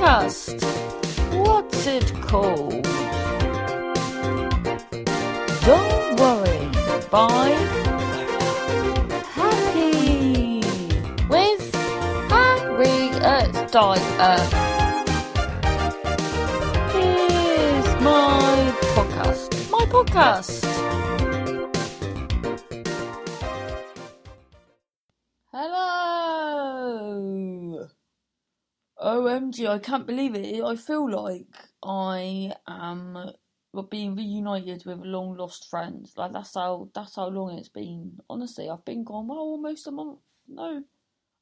podcast. What's it called? Don't worry. By Happy with Harriet uh, Dyer. Uh, Here's my podcast. My podcast. OMG, I can't believe it. I feel like I am being reunited with long lost friend. Like that's how that's how long it's been. Honestly, I've been gone well almost a month. No,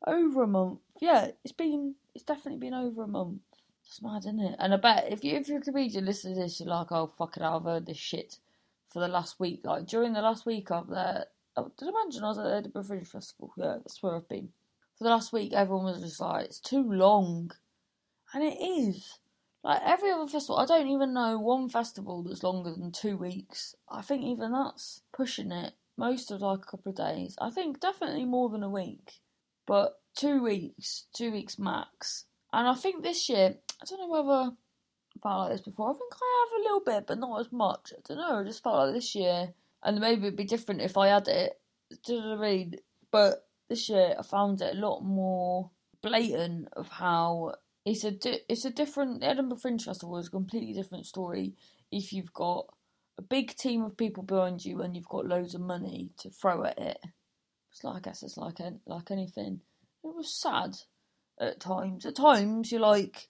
over a month. Yeah, it's been it's definitely been over a month. It's mad, isn't it? And I bet if you if you're a comedian, listen to this, you're like, oh fuck it, I've heard this shit for the last week. Like during the last week up there, oh, uh, did I mention I was at the Edinburgh Fringe Festival? Yeah, that's where I've been. For the last week, everyone was just like, it's too long, and it is. Like every other festival, I don't even know one festival that's longer than two weeks. I think even that's pushing it. Most of like a couple of days. I think definitely more than a week, but two weeks, two weeks max. And I think this year, I don't know whether I felt like this before. I think I have a little bit, but not as much. I don't know. I just felt like this year, and maybe it'd be different if I had it. Do you know what I mean? But this year, I found it a lot more blatant of how it's a di- it's a different Edinburgh Fringe Festival is a completely different story if you've got a big team of people behind you and you've got loads of money to throw at it. It's like I guess it's like an, like anything. It was sad at times. At times you're like,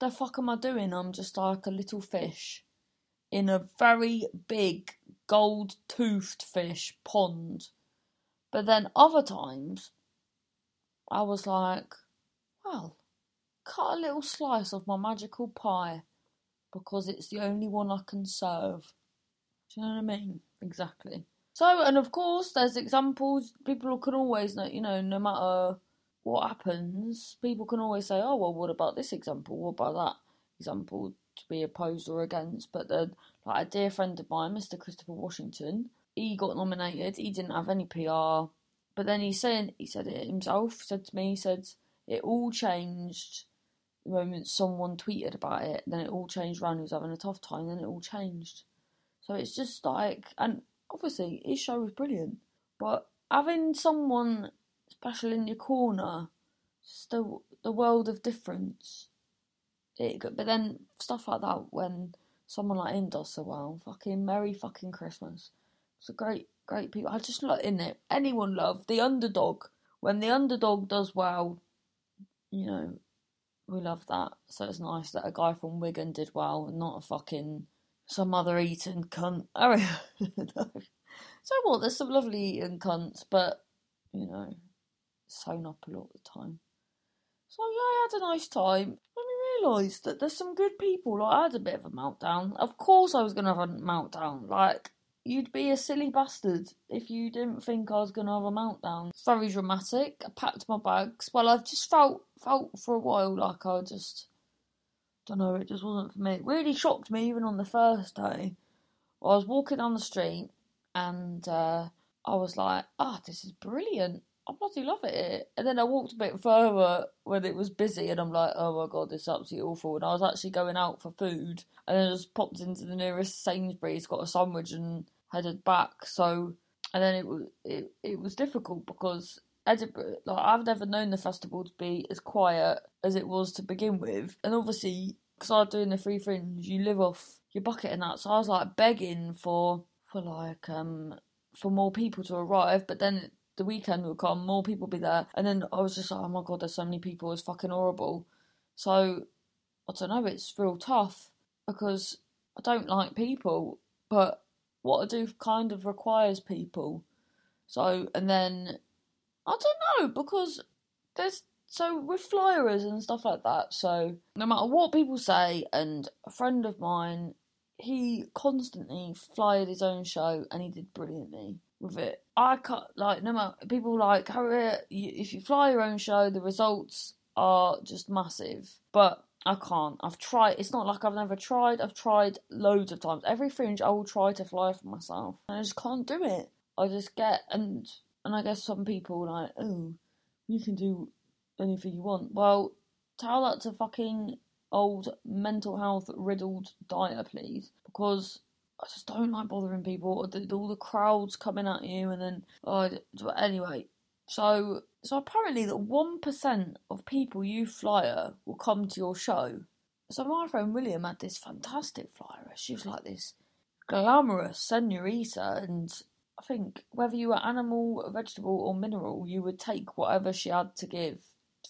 the fuck am I doing? I'm just like a little fish in a very big gold toothed fish pond. But then other times I was like, well, cut a little slice of my magical pie because it's the only one I can serve. Do you know what I mean? Exactly. So, and of course, there's examples. People can always you know, no matter what happens, people can always say, oh, well, what about this example? What about that example to be opposed or against? But then, like a dear friend of mine, Mr. Christopher Washington, he got nominated. He didn't have any PR. But then he's saying, he said it himself, said to me, he said, it all changed the moment someone tweeted about it, then it all changed around. He was having a tough time, then it all changed. So it's just like, and obviously his show was brilliant, but having someone special in your corner, just the the world of difference. It, but then stuff like that when someone like him does so well, fucking merry fucking Christmas. It's a great, great people. I just love in it. Anyone love the underdog when the underdog does well. You know, we love that. So it's nice that a guy from Wigan did well not a fucking some other Eton cunt. Oh, no. So what? There's some lovely Eton cunts, but you know, sewn up a lot of the time. So yeah, I had a nice time. Then I realised that there's some good people. Like I had a bit of a meltdown. Of course, I was gonna have a meltdown. Like you'd be a silly bastard if you didn't think I was gonna have a meltdown. It's very dramatic. I packed my bags. Well, I've just felt felt for a while like I just don't know. It just wasn't for me. It really shocked me even on the first day. I was walking down the street and uh, I was like, "Ah, oh, this is brilliant." I bloody love it. And then I walked a bit further when it was busy, and I'm like, oh my god, this is absolutely awful. And I was actually going out for food, and then I just popped into the nearest Sainsbury's, got a sandwich, and headed back. So, and then it was it, it was difficult because Edinburgh, like I've never known the festival to be as quiet as it was to begin with, and obviously because I was doing the free fringe, you live off your bucket and that. So I was like begging for for like um for more people to arrive, but then the weekend would come, more people be there, and then I was just like, oh my god, there's so many people, it's fucking horrible. So I don't know, it's real tough because I don't like people, but what I do kind of requires people. So and then I don't know because there's so with flyers and stuff like that. So no matter what people say, and a friend of mine, he constantly flyed his own show and he did brilliantly with it. I can't like no matter people like Harriet. If you fly your own show, the results are just massive. But I can't. I've tried. It's not like I've never tried. I've tried loads of times. Every fringe, I will try to fly for myself, and I just can't do it. I just get and and I guess some people like, oh, you can do anything you want. Well, tell that to fucking old mental health riddled dieter, please, because I just don't like bothering people. All the crowds coming at you, and then oh, anyway. So, so apparently, that one percent of people you flyer will come to your show. So my friend William had this fantastic flyer. She was like this glamorous senorita, and I think whether you were animal, vegetable, or mineral, you would take whatever she had to give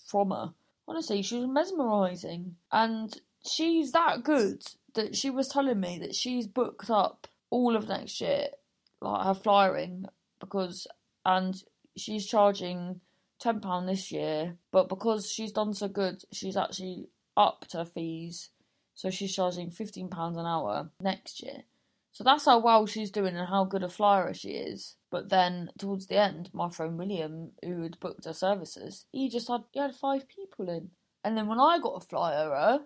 from her. Honestly, she was mesmerising, and she's that good that she was telling me that she's booked up all of next year, like her flyering, because and she's charging ten pound this year, but because she's done so good, she's actually upped her fees, so she's charging fifteen pounds an hour next year. So that's how well she's doing and how good a flyer she is. But then towards the end, my friend William, who had booked her services, he just had he had five people in. And then when I got a flyer, uh,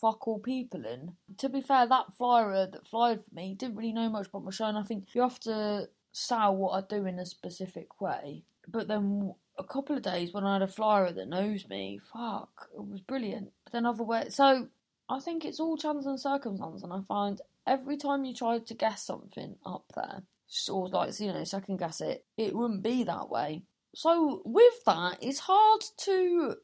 fuck all people in. To be fair, that flyer uh, that flyed for me didn't really know much about my show, and I think you have to sell what I do in a specific way. But then a couple of days when I had a flyer that knows me, fuck, it was brilliant. But then other way, so I think it's all chance and circumstance, and I find every time you try to guess something up there, or like you know second guess it, it wouldn't be that way. So with that, it's hard to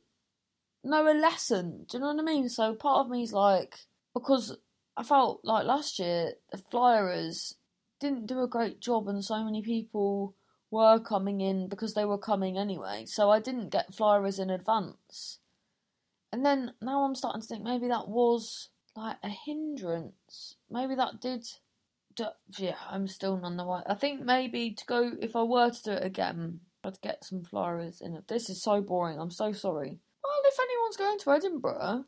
know a lesson. Do you know what I mean? So part of me is like because I felt like last year the Flyers didn't do a great job, and so many people were coming in because they were coming anyway. So I didn't get Flyers in advance. And then now I'm starting to think maybe that was like a hindrance. Maybe that did. yeah, I'm still none the way. I think maybe to go if I were to do it again, I'd get some Flyers in. This is so boring. I'm so sorry. Well, if anyone's going to Edinburgh,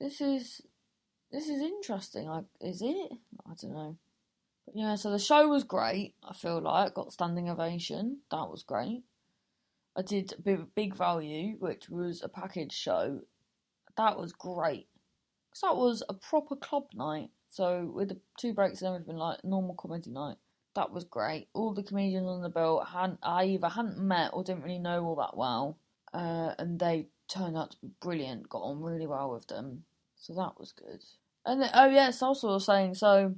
this is this is interesting. Like, is it? I don't know. Yeah, so the show was great. I feel like got standing ovation. That was great. I did big, big value, which was a package show. That was great. Cause that was a proper club night. So with the two breaks and everything, like normal comedy night. That was great. All the comedians on the bill hadn't I either hadn't met or didn't really know all that well, uh, and they turned out to be brilliant. Got on really well with them, so that was good. And then, oh yes, also was saying so.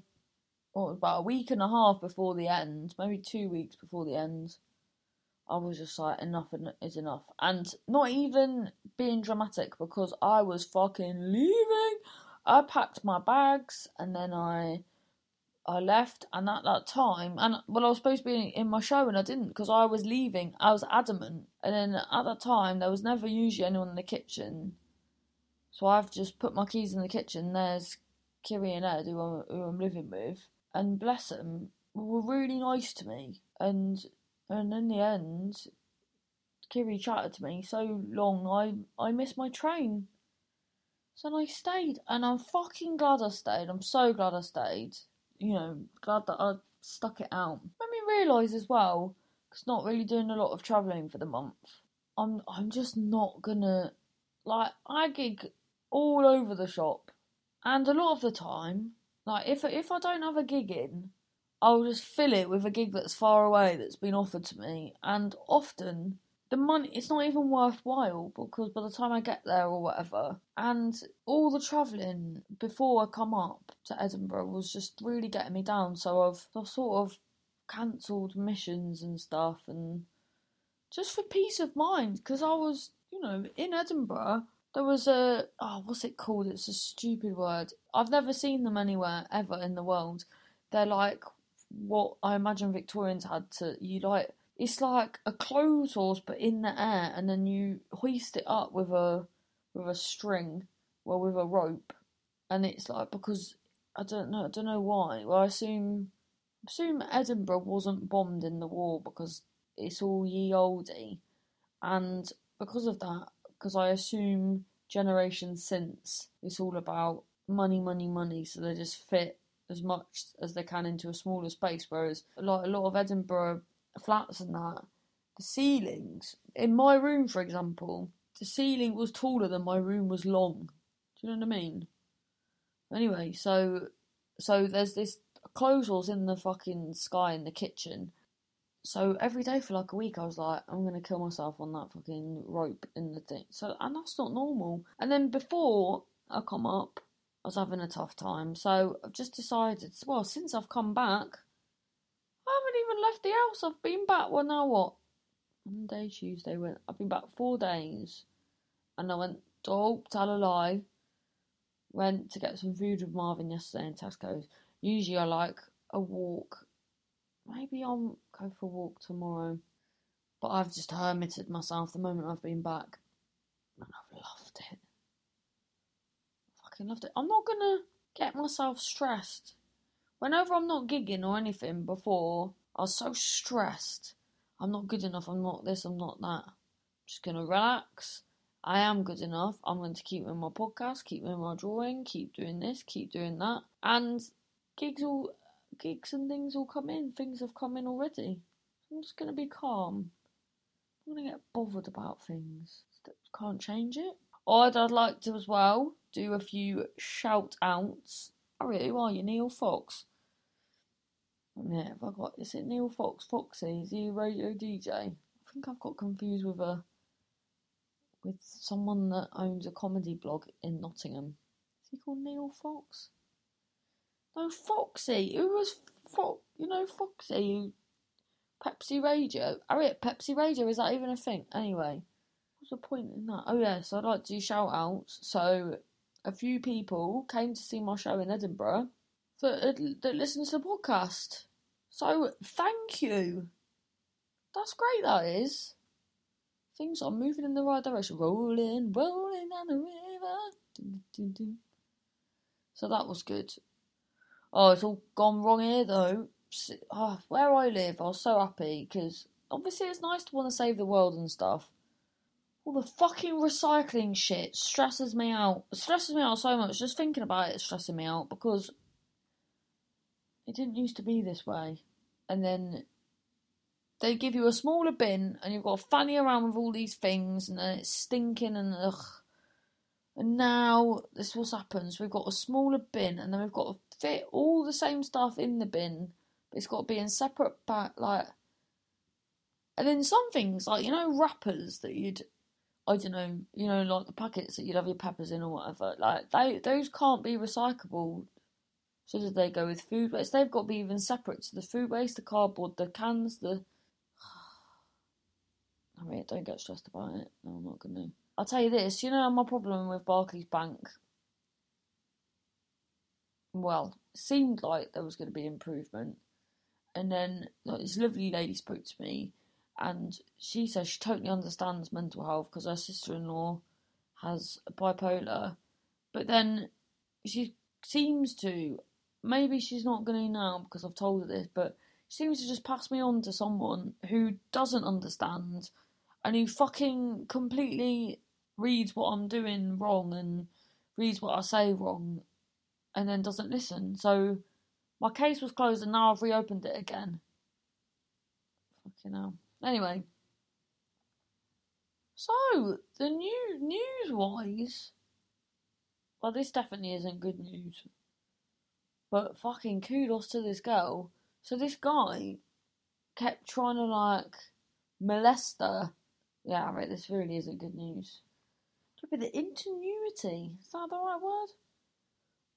What about a week and a half before the end, maybe two weeks before the end. I was just like, enough is enough. And not even being dramatic because I was fucking leaving. I packed my bags and then I I left. And at that time, and well, I was supposed to be in my show and I didn't because I was leaving. I was adamant. And then at that time, there was never usually anyone in the kitchen. So I've just put my keys in the kitchen. There's Kiri and Ed, who I'm, who I'm living with. And bless them, were really nice to me. And and in the end, Kiri chatted to me so long, I, I missed my train. So I stayed, and I'm fucking glad I stayed. I'm so glad I stayed. You know, glad that I stuck it out. Made me realise as well, because not really doing a lot of travelling for the month. I'm I'm just not gonna like I gig all over the shop, and a lot of the time, like if if I don't have a gig in, I'll just fill it with a gig that's far away that's been offered to me, and often the money it's not even worthwhile because by the time I get there or whatever, and all the travelling before I come up to Edinburgh was just really getting me down. So I've, I've sort of cancelled missions and stuff, and just for peace of mind because I was, you know, in Edinburgh. There was a oh, what's it called? It's a stupid word. I've never seen them anywhere ever in the world. They're like what I imagine Victorians had to you like it's like a clothes horse but in the air and then you hoist it up with a with a string well with a rope and it's like because I don't know I don't know why well I assume assume Edinburgh wasn't bombed in the war because it's all ye oldie and because of that because I assume generations since it's all about money money money so they just fit as much as they can into a smaller space. Whereas like a lot of Edinburgh flats and that, the ceilings in my room, for example, the ceiling was taller than my room was long. Do you know what I mean? Anyway, so so there's this clothes in the fucking sky in the kitchen, so every day for like a week, I was like, I'm gonna kill myself on that fucking rope in the thing. So, and that's not normal. And then before I come up, I was having a tough time. So I've just decided, well, since I've come back, I haven't even left the house. I've been back. Well, now what? Monday, Tuesday. Went. I've been back four days, and I went. Oh, tell a lie. Went to get some food with Marvin yesterday in Tesco's. Usually, I like a walk. Maybe I'll go for a walk tomorrow. But I've just hermited myself the moment I've been back, and I've loved it. Fucking loved it. I'm not gonna get myself stressed. Whenever I'm not gigging or anything before, I was so stressed. I'm not good enough, I'm not this, I'm not that. I'm just gonna relax. I am good enough. I'm going to keep in my podcast, keep in my drawing, keep doing this, keep doing that. And gigs all gigs and things will come in. Things have come in already. I'm just gonna be calm. I'm gonna get bothered about things. Can't change it. Or I'd like to as well do a few shout outs. Oh, really? Are you, Neil Fox? Yeah, have I got is it Neil Fox Foxy? Is he a radio DJ? I think I've got confused with a with someone that owns a comedy blog in Nottingham. Is he called Neil Fox? No, Foxy. Who was Fox? You know Foxy. Pepsi Radio. Oh yeah, Pepsi Radio. Is that even a thing? Anyway, what's the point in that? Oh yes, yeah, so I'd like to do shout outs. So a few people came to see my show in Edinburgh that that listen to the podcast. So thank you. That's great. That is. Things are moving in the right direction. Rolling, rolling down the river. So that was good. Oh, it's all gone wrong here though. Oh, where I live, I was so happy because obviously it's nice to want to save the world and stuff. All the fucking recycling shit stresses me out. It stresses me out so much. Just thinking about it stressing me out because it didn't used to be this way. And then they give you a smaller bin and you've got to fanny around with all these things and then it's stinking and ugh. And now this is what happens. We've got a smaller bin and then we've got to fit all the same stuff in the bin. But it's got to be in separate back like and then some things like you know wrappers that you'd I don't know, you know, like the packets that you'd have your peppers in or whatever, like they those can't be recyclable so did they go with food waste? They've got to be even separate to the food waste, the cardboard, the cans, the. I mean, don't get stressed about it. No, I'm not gonna. I'll tell you this. You know my problem with Barclays Bank. Well, it seemed like there was going to be improvement, and then like, this mm-hmm. lovely lady spoke to me, and she says she totally understands mental health because her sister-in-law has bipolar, but then she seems to maybe she's not going to now because I've told her this, but she seems to just pass me on to someone who doesn't understand and who fucking completely reads what I'm doing wrong and reads what I say wrong and then doesn't listen. So my case was closed and now I've reopened it again. Fucking hell. Anyway. So, the new news wise. Well, this definitely isn't good news. But fucking kudos to this girl. So this guy kept trying to like molest her. Yeah, right, this really isn't good news. But the ingenuity, is that the right word?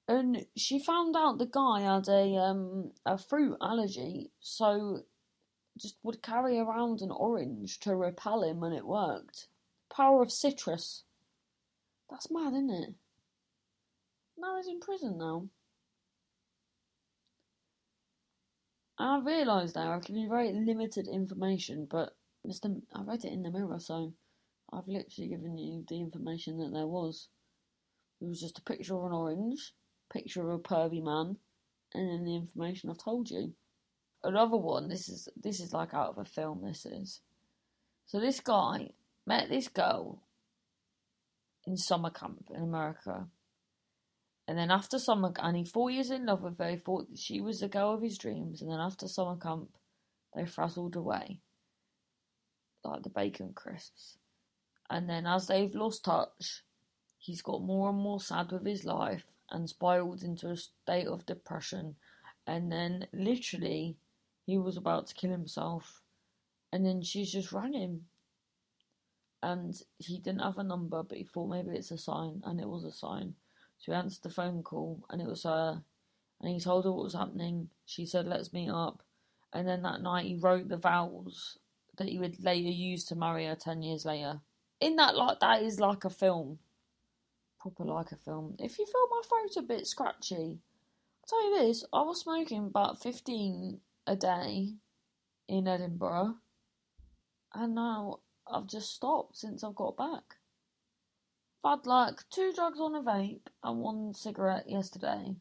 And she found out the guy had a um a fruit allergy, so just would carry around an orange to repel him and it worked. Power of citrus. That's mad, isn't it? Now he's in prison now. I realised now I've given you very limited information, but Mr. I read it in the mirror, so I've literally given you the information that there was. It was just a picture of an orange, picture of a pervy man, and then the information I've told you. Another one. This is this is like out of a film. This is. So this guy met this girl in summer camp in America. And then after summer, and he four years in love with her, he thought she was the girl of his dreams. And then after summer camp, they frazzled away, like the bacon crisps. And then as they've lost touch, he's got more and more sad with his life and spiraled into a state of depression. And then literally, he was about to kill himself. And then she just rang him. And he didn't have a number, but he thought maybe it's a sign, and it was a sign. So he answered the phone call, and it was her. And he told her what was happening. She said, Let's meet up. And then that night, he wrote the vows that he would later use to marry her 10 years later. In that, like, that is like a film. Proper like a film. If you feel my throat a bit scratchy, I'll tell you this I was smoking about 15 a day in Edinburgh, and now I've just stopped since I've got back. I've had like two drugs on a vape and one cigarette yesterday,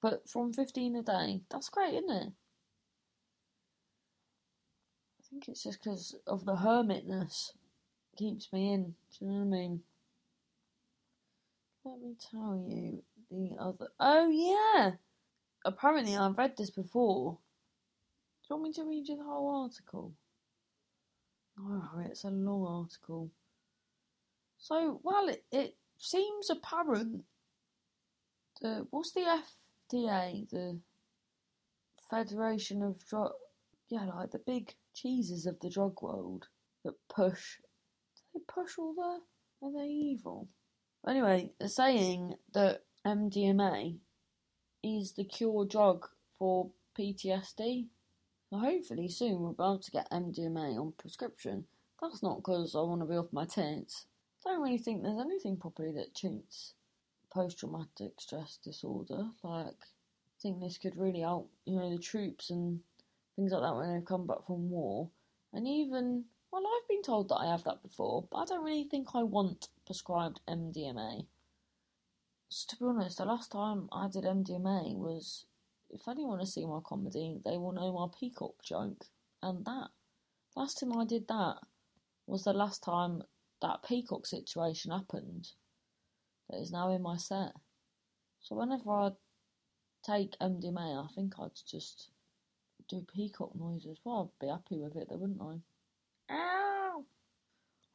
but from 15 a day, that's great, isn't it? I think it's just because of the hermitness keeps me in. Do you know what I mean? Let me tell you the other. Oh yeah, apparently I've read this before. Do you want me to read you the whole article? Oh, it's a long article. So, well, it, it seems apparent that what's the FDA, the Federation of Drug, yeah, like the big cheeses of the drug world that push. Do they push all the? Are they evil? Anyway, they're saying that MDMA is the cure drug for PTSD. Hopefully soon we'll be able to get MDMA on prescription. That's not because I want to be off my tits. I don't really think there's anything properly that treats post-traumatic stress disorder. Like, I think this could really help, you know, the troops and things like that when they come back from war. And even, well, I've been told that I have that before, but I don't really think I want prescribed MDMA. So to be honest, the last time I did MDMA was if anyone want to see my comedy, they will know my peacock joke. And that last time I did that was the last time that peacock situation happened. That is now in my set. So whenever I take MDMA, I think I'd just do peacock noises. Well, I'd be happy with it, though, wouldn't I? Ow!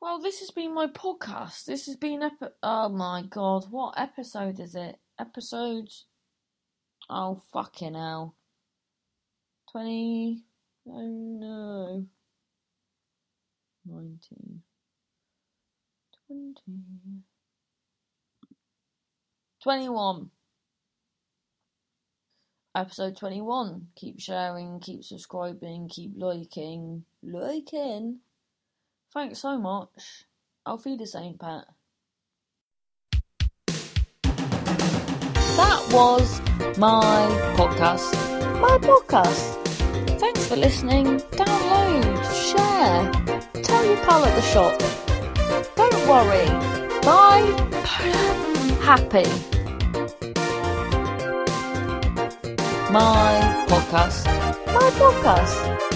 Well, this has been my podcast. This has been epi- Oh my god, what episode is it? Episode Oh, fucking hell. 20. Oh no. 19. 20. 21. Episode 21. Keep sharing, keep subscribing, keep liking. Liking. Thanks so much. I'll feed the same pet. That was my podcast. My podcast. Thanks for listening. Download, share, tell your pal at the shop. Don't worry. Bye. Happy. My podcast. My podcast.